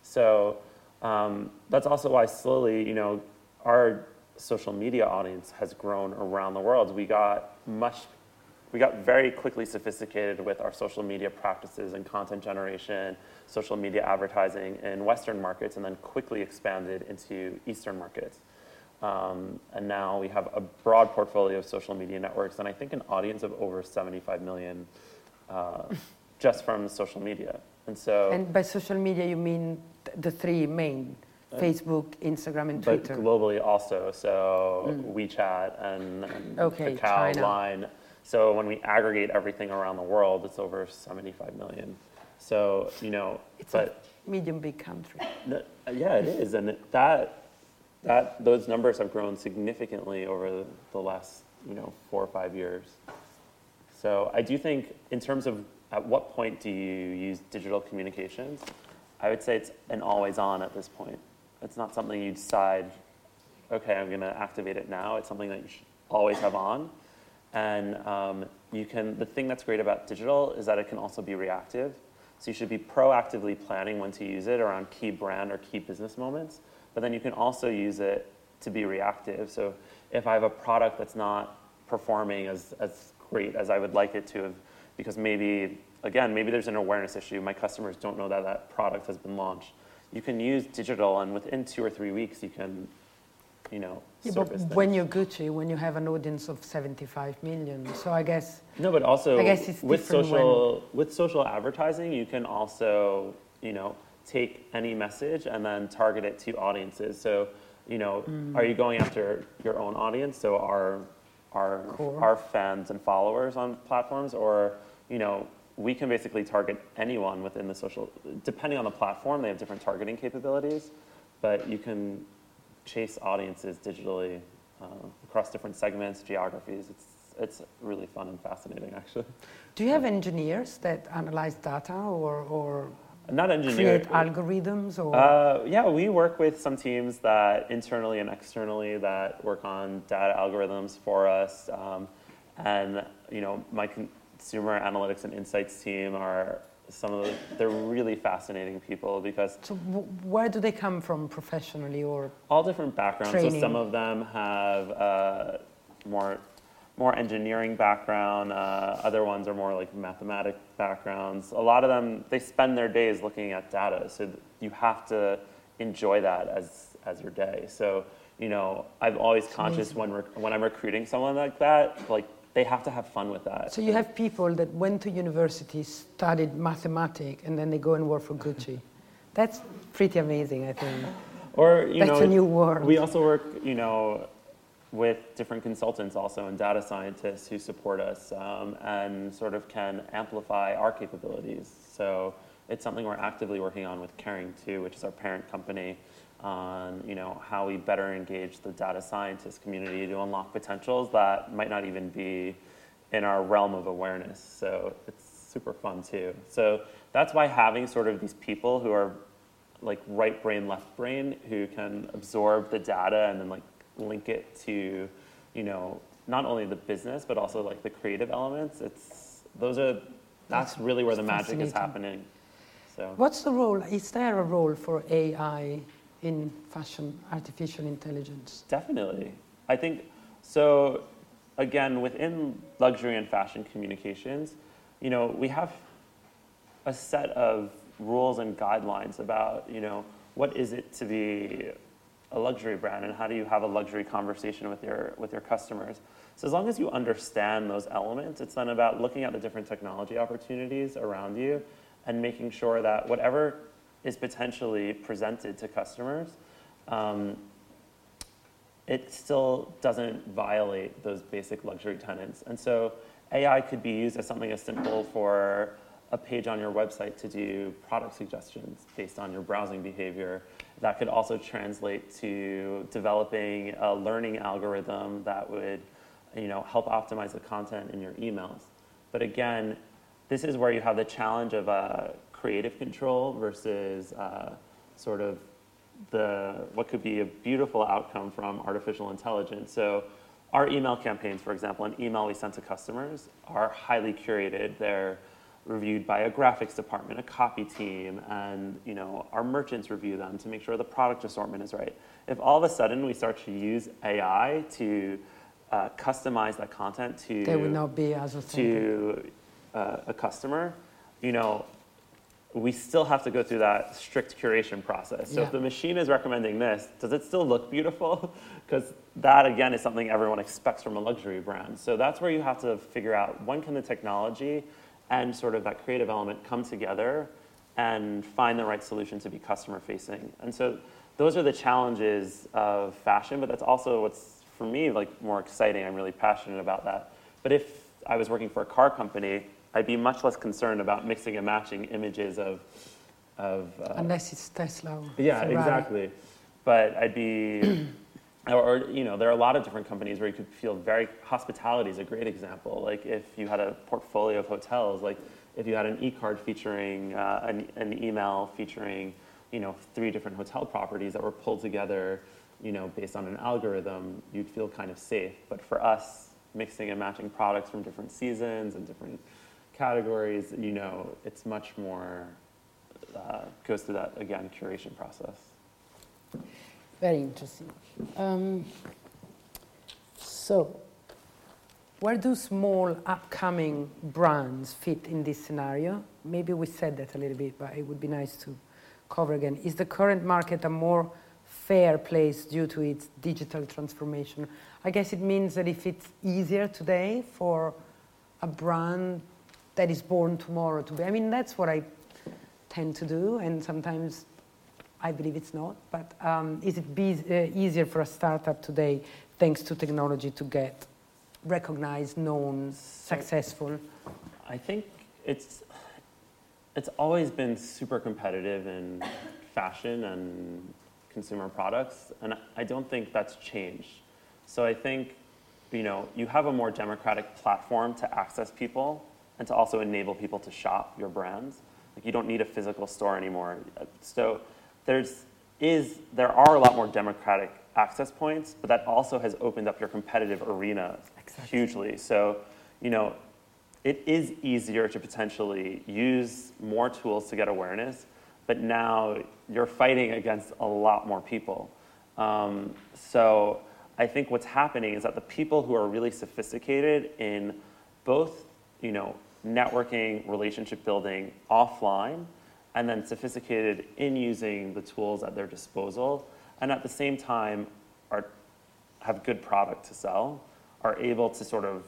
So um, that's also why slowly, you know, our social media audience has grown around the world. We got much, we got very quickly sophisticated with our social media practices and content generation, social media advertising in Western markets, and then quickly expanded into Eastern markets. Um, and now we have a broad portfolio of social media networks, and I think an audience of over 75 million uh, just from social media. And so, And by social media, you mean the three main Facebook, Instagram, and Twitter. but globally also, so WeChat and, and Okay, Kakao, China. Line. So when we aggregate everything around the world, it's over 75 million. So you know, It's but a medium big country. Yeah, it is, and it- that that those numbers have grown significantly over the, the last you know four or five years. So I do think, in terms of at what point do you use digital communications, I would say it's an always on at this point. It's not something you decide, okay, I'm going to activate it now. It's something that you should always have on. And um, you can, the thing that's great about digital is that it can also be reactive. So you should be proactively planning when to use it around key brand or key business moments. But then you can also use it to be reactive. So if I have a product that's not performing as, as great as I would like it to have, because maybe, again, maybe there's an awareness issue. My customers don't know that that product has been launched. You can use digital, and within two or three weeks, you can, you know, Yeah, but when you're Gucci, when you have an audience of 75 million, so I guess No, but also I guess it's with social with social advertising, you can also you know take any message and then target it to audiences. So you know, Mm. are you going after your own audience? So our our Core. our fans and followers on platforms, or you know, we can basically target anyone within the social. Depending on the platform, they have different targeting capabilities, but you can chase audiences digitally uh, across different segments, geographies. It's it's really fun and fascinating, actually. do you have engineers that analyze data or, or Not engineers create algorithms or Uh, yeah, we work with some teams that internally and externally that work on data algorithms for us, um, and you know, my consumer analytics and insights team are some of the, they're really fascinating people because so w- where do they come from professionally or all different backgrounds. So some of them have uh, more more engineering background. Uh, other ones are more like mathematic backgrounds. A lot of them they spend their days looking at data. So you have to enjoy that as as your day. So you know, I'm always conscious when rec- when I'm recruiting someone like that, like they have to have fun with that. so you have people that went to university studied mathematics and then they go and work for gucci that's pretty amazing i think Or you That's know, a new world. We also work, you know, with different consultants also and data scientists who support us um, and sort of can amplify our capabilities. So it's something we're actively working on with Kering too, which is our parent company, on you know how we better engage the data scientist community to unlock potentials that might not even be in our realm of awareness. So it's super fun too. So that's why having sort of these people who are like right brain, left brain, who can absorb the data and then like link it to, you know, not only the business but also like the creative elements. It's those are that's really where the magic is happening. So what's the role is there a role for ai in fashion artificial intelligence Definitely. I think so. Again, within luxury and fashion communications, you know, we have a set of rules and guidelines about, you know, what is it to be a luxury brand and how do you have a luxury conversation with your with your customers. So as long as you understand those elements, it's then about looking at the different technology opportunities around you and making sure that whatever is potentially presented to customers um, it still doesn't violate those basic luxury tenets. And so AI could be used as something as simple for a page on your website to do product suggestions based on your browsing behavior. That could also translate to developing a learning algorithm that would you know, help optimize the content in your emails. But again, this is where you have the challenge of uh, creative control versus uh, sort of the what could be a beautiful outcome from artificial intelligence. So our email campaigns, for example, an email we send to customers are highly curated. They're reviewed by a graphics department, a copy team, and you know our merchants review them to make sure the product assortment is right. If all of a sudden we start to use AI to uh, customize that content to they would not be as to uh, a customer, you know, we still have to go through that strict curation process. So Yeah. if the machine is recommending this, does it still look beautiful? Because that again is something everyone expects from a luxury brand. So that's where you have to figure out when can the technology and sort of that creative element come together and find the right solution to be customer facing. And so those are the challenges of fashion, but that's also what's for me like more exciting. I'm really passionate about that. But if I was working for a car company, I'd be much less concerned about mixing and matching images of of uh, unless it's Tesla. Or yeah, Ferrari. exactly. But I'd be, or, or, you know, there are a lot of different companies where you could feel very, hospitality is a great example. Like if you had a portfolio of hotels, like if you had an e-card featuring uh, an, an email featuring, you know, three different hotel properties that were pulled together, you know, based on an algorithm, you'd feel kind of safe. But for us, mixing and matching products from different seasons and different categories, you know, it's much more, uh, goes through that, again, curation process. Very interesting. Um, so, where do small upcoming brands fit in this scenario? Maybe we said that a little bit, but it would be nice to cover again. Is the current market a more fair place due to its digital transformation? I guess it means that if it's easier today for a brand that is born tomorrow to be, I mean, that's what I tend to do, and sometimes I believe it's not. But um, is it be, uh, easier for a startup today, thanks to technology, to get recognized, known, successful? I think it's it's always been super competitive in fashion and consumer products, and I don't think that's changed. So I think you know you have a more democratic platform to access people and to also enable people to shop your brands. Like you don't need a physical store anymore. So there's is there are a lot more democratic access points, but that also has opened up your competitive arena Exactly. hugely. So, you know, it is easier to potentially use more tools to get awareness, but now you're fighting against a lot more people. Um, so I think what's happening is that the people who are really sophisticated in both, you know, networking, relationship building offline, and then sophisticated in using the tools at their disposal, and at the same time are have good product to sell, are able to sort of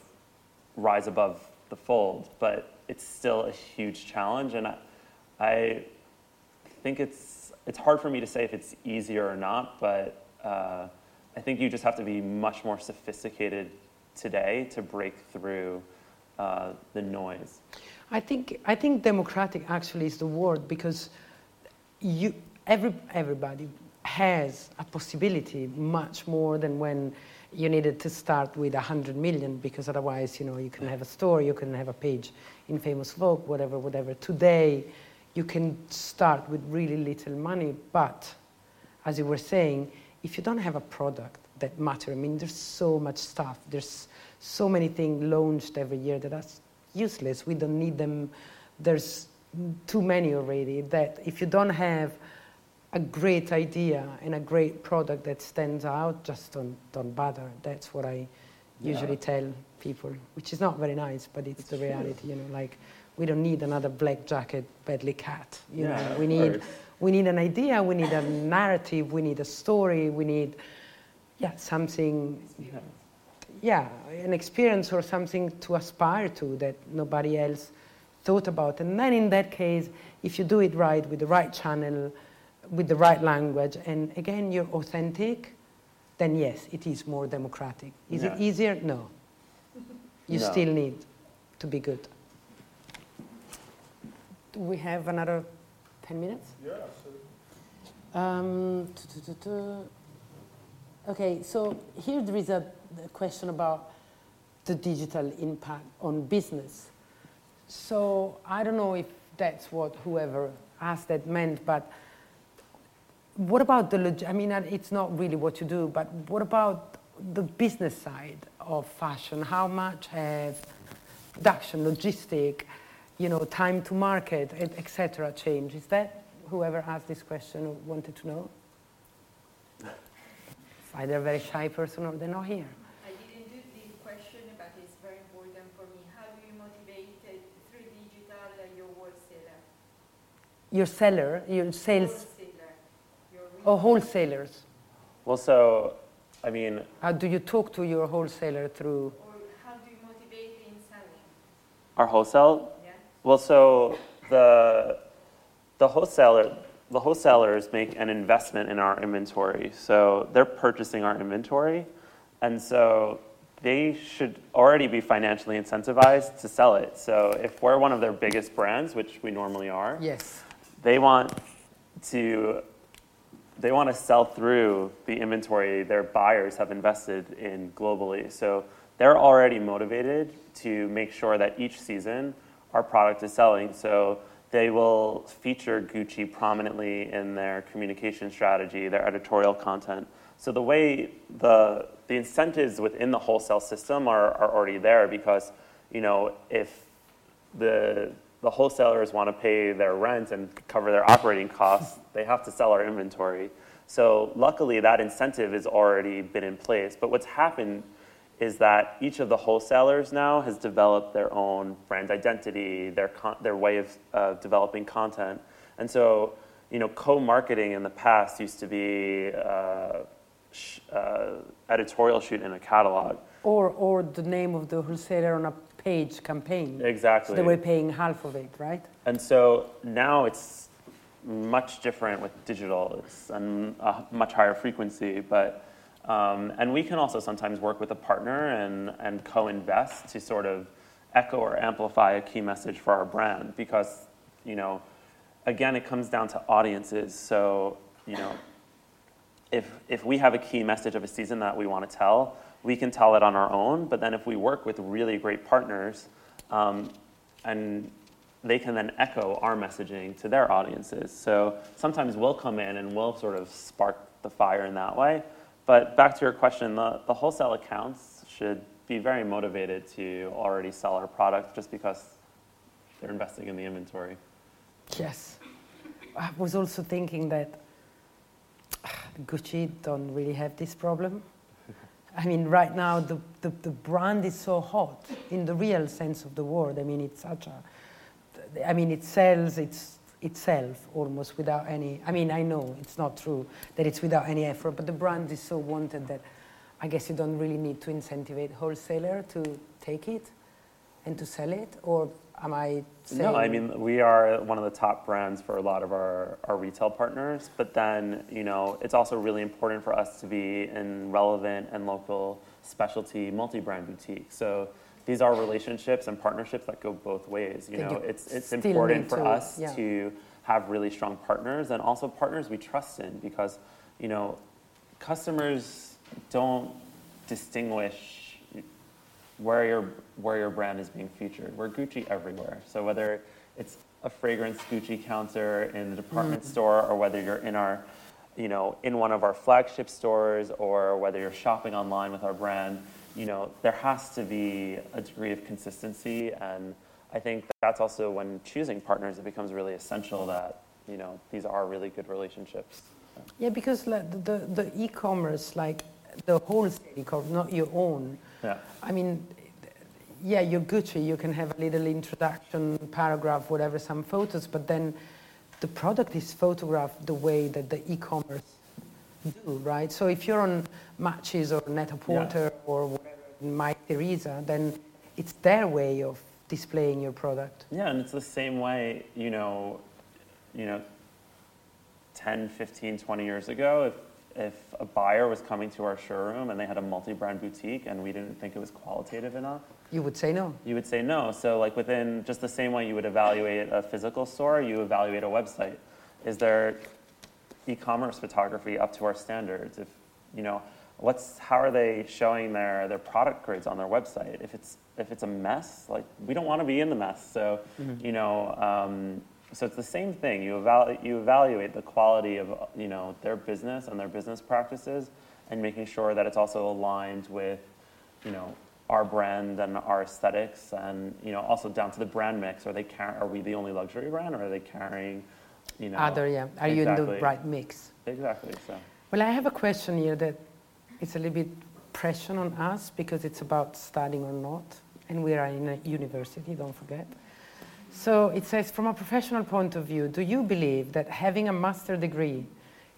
rise above the fold, but it's still a huge challenge, and I, I think it's it's hard for me to say if it's easier or not, but uh, I think you just have to be much more sophisticated today to break through uh, the noise. I think I think democratic actually is the word because you every everybody has a possibility much more than when you needed to start with a hundred million because otherwise you know you can have a store you can have a page in famous Vogue whatever whatever today you can start with really little money but as you were saying if you don't have a product that matter I mean there's so much stuff there's so many things launched every year that are useless. We don't need them. There's too many already. That if you don't have a great idea and a great product that stands out, just don't don't bother. That's what I usually tell people, which is not very nice, but it's the reality. You know, like we don't need another black jacket, badly cat. You Yeah, know, we need course. we need an idea. We need a narrative. We need a story. We need yeah something Yeah. yeah, an experience or something to aspire to that nobody else thought about. And then in that case, if you do it right with the right channel, with the right language, and again you're authentic, then yes, it is more democratic. Is it easier? No. You No. still need to be good. Do we have another 10 minutes? Yeah, absolutely. Um. Okay, so here there is a, question about the digital impact on business. So I don't know if that's what whoever asked that meant, but what about the, log- I mean, uh, it's not really what you do, but what about the business side of fashion? How much have production, logistic, you know, time to market, etc. changed? Is that whoever asked this question wanted to know? It's either a very shy person or they're not here. I didn't do this question, but it's very important for me. How do you motivate uh, through digital uh, your wholesaler? Your seller, your sales, Wholesaler. Your or wholesalers. Well, so, I mean, How do you talk to your wholesaler through? Or how do you motivate in selling? our wholesale Yeah? Well, so the the wholesaler the wholesalers make an investment in our inventory. So they're purchasing our inventory, and so they should already be financially incentivized to sell it. So if we're one of their biggest brands, which we normally are, Yes. they want to they want to sell through the inventory their buyers have invested in globally. So they're already motivated to make sure that each season our product is selling. So they will feature Gucci prominently in their communication strategy, their editorial content. So the way the the incentives within the wholesale system are, are already there because you know if the the wholesalers want to pay their rent and cover their operating costs, they have to sell our inventory. So luckily that incentive has already been in place. But what's happened is that each of the wholesalers now has developed their own brand identity, their con- their way of uh, developing content. And so, you know, co-marketing in the past used to be uh, sh- uh, editorial shoot in a catalog. Or, or the name of the wholesaler on a page campaign. Exactly. So they were paying half of it, right? And so now it's much different with digital. It's an, a much higher frequency, but um, and we can also sometimes work with a partner and, and co-invest to sort of echo or amplify a key message for our brand because you know again it comes down to audiences. So you know if if we have a key message of a season that we want to tell, we can tell it on our own. But then if we work with really great partners, um, and they can then echo our messaging to their audiences. So sometimes we'll come in and we'll sort of spark the fire in that way. But back to your question, the, the wholesale accounts should be very motivated to already sell our product just because they're investing in the inventory. Yes. I was also thinking that ah, Gucci don't really have this problem. I mean, right now the, the, the brand is so hot in the real sense of the word. I mean, it's such a, I mean, it sells its, itself almost without any, I mean, I know it's not true that it's without any effort, but the brand is so wanted that I guess you don't really need to incentivize wholesaler to take it and to sell it, or am I saying? No, I mean, we are one of the top brands for a lot of our, our retail partners, but then, you know, it's also really important for us to be in relevant and local specialty multi-brand boutique. So these are relationships and partnerships that go both ways. You know, do. it's, it's important for to- us yeah. to have really strong partners and also partners we trust in because, you know, customers don't distinguish where your where your brand is being featured. We're Gucci everywhere. So whether it's a fragrance Gucci counter in the department store, or whether you're in our, you know, in one of our flagship stores, or whether you're shopping online with our brand, you know, there has to be a degree of consistency. And I think that's also when choosing partners, it becomes really essential that you know these are really good relationships. Yeah, because like, the, the e-commerce, like the wholesale e-commerce, not your own. Yeah. I mean, yeah, you're Gucci, you can have a little introduction, paragraph, whatever, some photos, but then the product is photographed the way that the e-commerce do, right? So if you're on Matches or Net-a-Porter or whatever, My Theresa, then it's their way of displaying your product. Yeah, and it's the same way, you know, you know, 10, 15, 20 years ago, if, if a buyer was coming to our showroom and they had a multi-brand boutique and we didn't think it was qualitative enough, You would say no. You would say no. So like within just the same way you would evaluate a physical store, you evaluate a website. Is there e-commerce photography up to our standards? If you know, what's how are they showing their their product grids on their website? If it's if it's a mess, like we don't want to be in the mess. So you know, um, so it's the same thing. You evaluate you evaluate the quality of you know their business and their business practices, and making sure that it's also aligned with you know our brand and our aesthetics, and you know also down to the brand mix. Are they car- Are we the only luxury brand, or are they carrying you know Other, yeah. Are you in the right mix? Exactly. So. Well, I have a question here that it's a little bit pressure on us because it's about studying or not, and we are in a university, don't forget. So it says, from a professional point of view, do you believe that having a master degree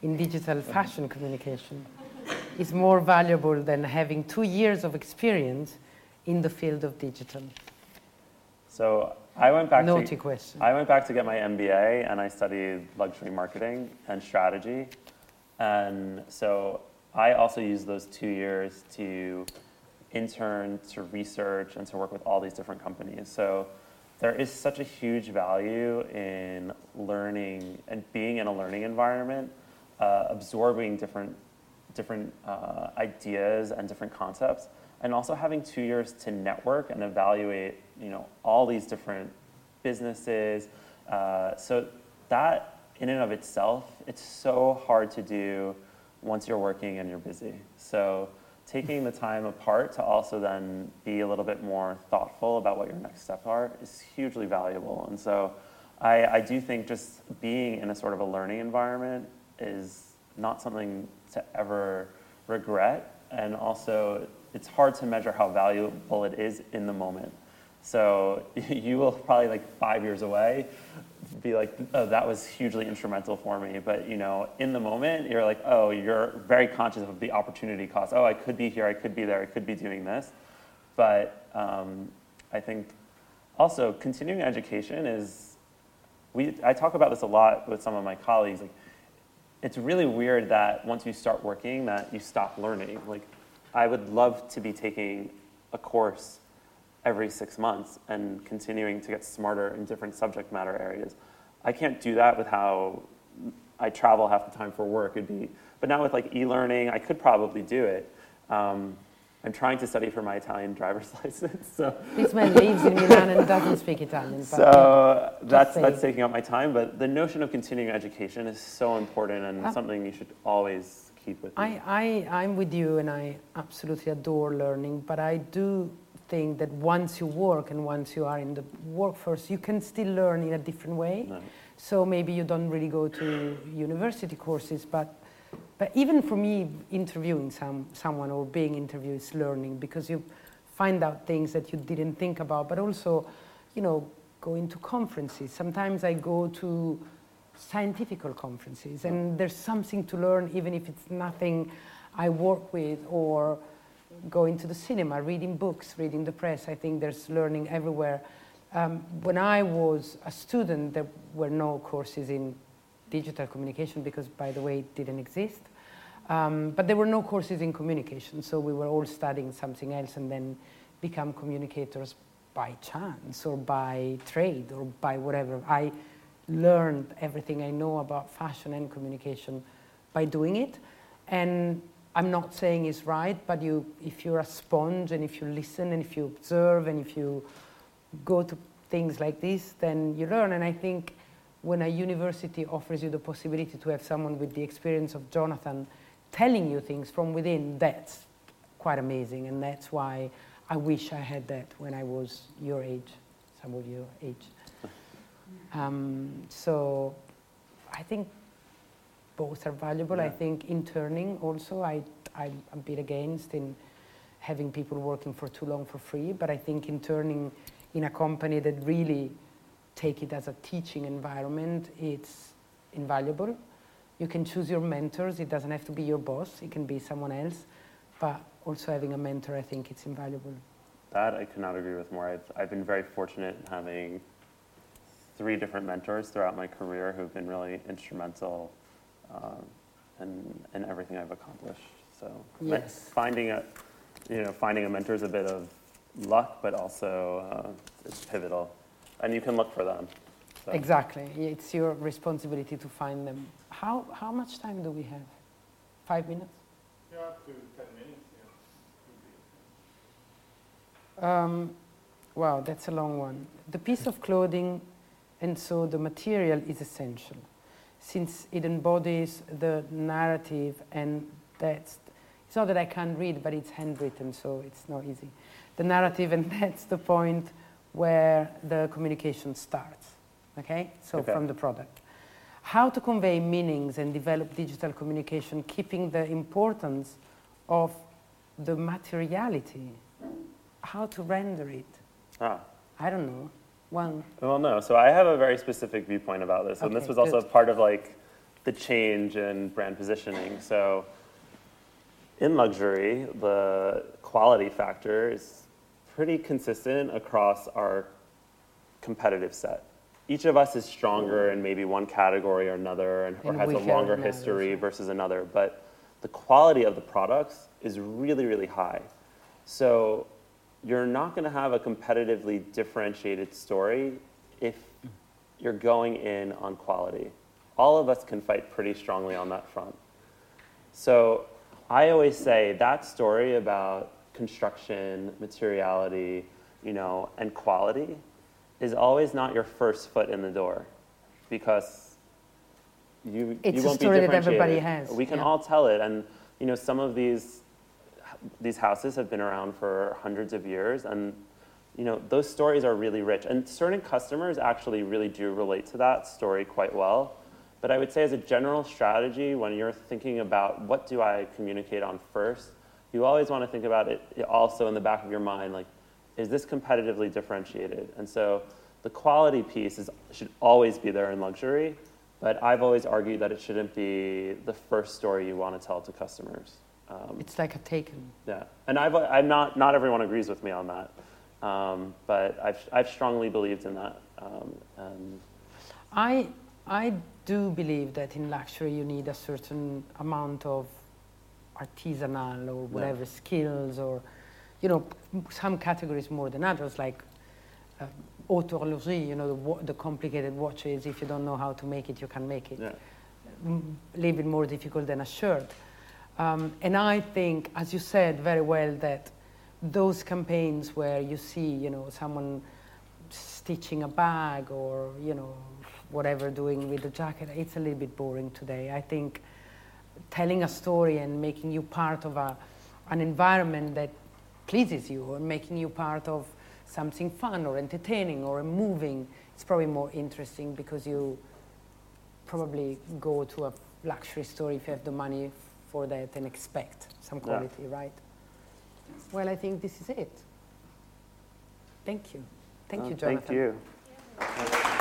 in digital mm-hmm. fashion communication is more valuable than having two years of experience in the field of digital? So I went back Naughty to question. I went back to get my MBA and I studied luxury marketing and strategy. And so I also used those two years to intern, to research, and to work with all these different companies. So there is such a huge value in learning and being in a learning environment, uh, absorbing different different uh, ideas and different concepts, and also having two years to network and evaluate, you know, all these different businesses. Uh, so that, in and of itself, it's so hard to do once you're working and you're busy. So taking the time apart to also then be a little bit more thoughtful about what your next steps are is hugely valuable. And so I, I do think just being in a sort of a learning environment is not something to ever regret. And also, it's hard to measure how valuable it is in the moment. So you will probably like five years away be like, oh, that was hugely instrumental for me. But you know, in the moment, you're like, oh, you're very conscious of the opportunity cost. Oh, I could be here, I could be there, I could be doing this. But um, I think also continuing education is, we, I talk about this a lot with some of my colleagues. Like, it's really weird that once you start working, that you stop learning. Like, I would love to be taking a course every six months and continuing to get smarter in different subject matter areas. I can't do that with how I travel half the time for work. It'd be, but now with like e-learning, I could probably do it. Um, I'm trying to study for my Italian driver's license, so This man lives in Milan and doesn't speak Italian. But so that's saying. that's taking up my time. But the notion of continuing education is so important and Ah. something you should always keep with you. I, I, I'm with you and I absolutely adore learning, but I do think that once you work and once you are in the workforce, you can still learn in a different way. No. So maybe you don't really go to university courses, but, but even for me, interviewing some, someone or being interviewed is learning because you find out things that you didn't think about, but also, you know, going to conferences. Sometimes I go to scientific conferences and there's something to learn even if it's nothing I work with or going to the cinema, reading books, reading the press. I think there's learning everywhere. Um, when I was a student, there were no courses in digital communication because, by the way, it didn't exist. Um, but there were no courses in communication, so we were all studying something else and then become communicators by chance or by trade or by whatever. I learned everything I know about fashion and communication by doing it. And I'm not saying it's right, but you, if you're a sponge and if you listen and if you observe and if you go to things like this, then you learn. And I think when a university offers you the possibility to have someone with the experience of Jonathan telling you things from within, that's quite amazing. And that's why I wish I had that when I was your age, some of your age. Um, so I think both are valuable. I Yeah. think interning also, I, I'm a bit against in having people working for too long for free, but I think interning in a company that really take it as a teaching environment, it's invaluable. You can choose your mentors. It doesn't have to be your boss. It can be someone else. But also having a mentor, I think it's invaluable. That I could not agree with more. I've, I've been very fortunate in having three different mentors throughout my career who've been really instrumental um, in, in everything I've accomplished. So Yes. finding a, you know, finding a mentor is a bit of luck, but also uh, it's pivotal. And you can look for them. So. Exactly. It's your responsibility to find them. How, how much time do we have? Five minutes? Yeah, up to 10 minutes, yeah. Um, wow, that's a long one. The piece of clothing, and so the material is essential, since it embodies the narrative, and that's it's not that I can't read, but it's handwritten, so it's not easy. The narrative, and that's the point where the communication starts. Okay, so Okay. from the product. How to convey meanings and develop digital communication, keeping the importance of the materiality. How to render it. Ah. I don't know. One. Well, no. So I have a very specific viewpoint about this, and this was also good. part of like the change in brand positioning. So in luxury, the quality factor is pretty consistent across our competitive set. Each of us is stronger in maybe one category or another, and, or And has a longer history versus another. But the quality of the products is really, really high. So you're not going to have a competitively differentiated story if you're going in on quality. All of us can fight pretty strongly on that front. So I always say that story about construction, materiality, you know, and quality is always not your first foot in the door because you, It's you a won't story be that everybody has, We can yeah. all tell it. And, you know, some of these, these houses have been around for hundreds of years and, you know, those stories are really rich. And certain customers actually really do relate to that story quite well. But I would say as a general strategy, when you're thinking about what do I communicate on first, you always want to think about it also in the back of your mind, like, is this competitively differentiated? And so the quality piece is, should always be there in luxury, but I've always argued that it shouldn't be the first story you want to tell to customers. Um, It's like a taken. yeah, and I've, I'm not, not everyone agrees with me on that, um, but I've, I've strongly believed in that. Um, and I, I do believe that in luxury you need a certain amount of artisanal or whatever skills or, you know, some categories more than others, like uh, haute horlogerie, you know, the, wa- the complicated watches, if you don't know how to make it, you can make it. yeah, m- a little bit more difficult than a shirt. Um, and I think, as you said very well, that those campaigns where you see, you know, someone stitching a bag or, you know, whatever doing with the jacket, it's a little bit boring today. I think telling a story and making you part of a, an environment that pleases you or making you part of something fun or entertaining or moving, it's probably more interesting because you probably go to a luxury store if you have the money for that and expect some Yeah. quality, right? Well, I think this is it. Thank you. Thank Uh, you, Jonathan. Thank you.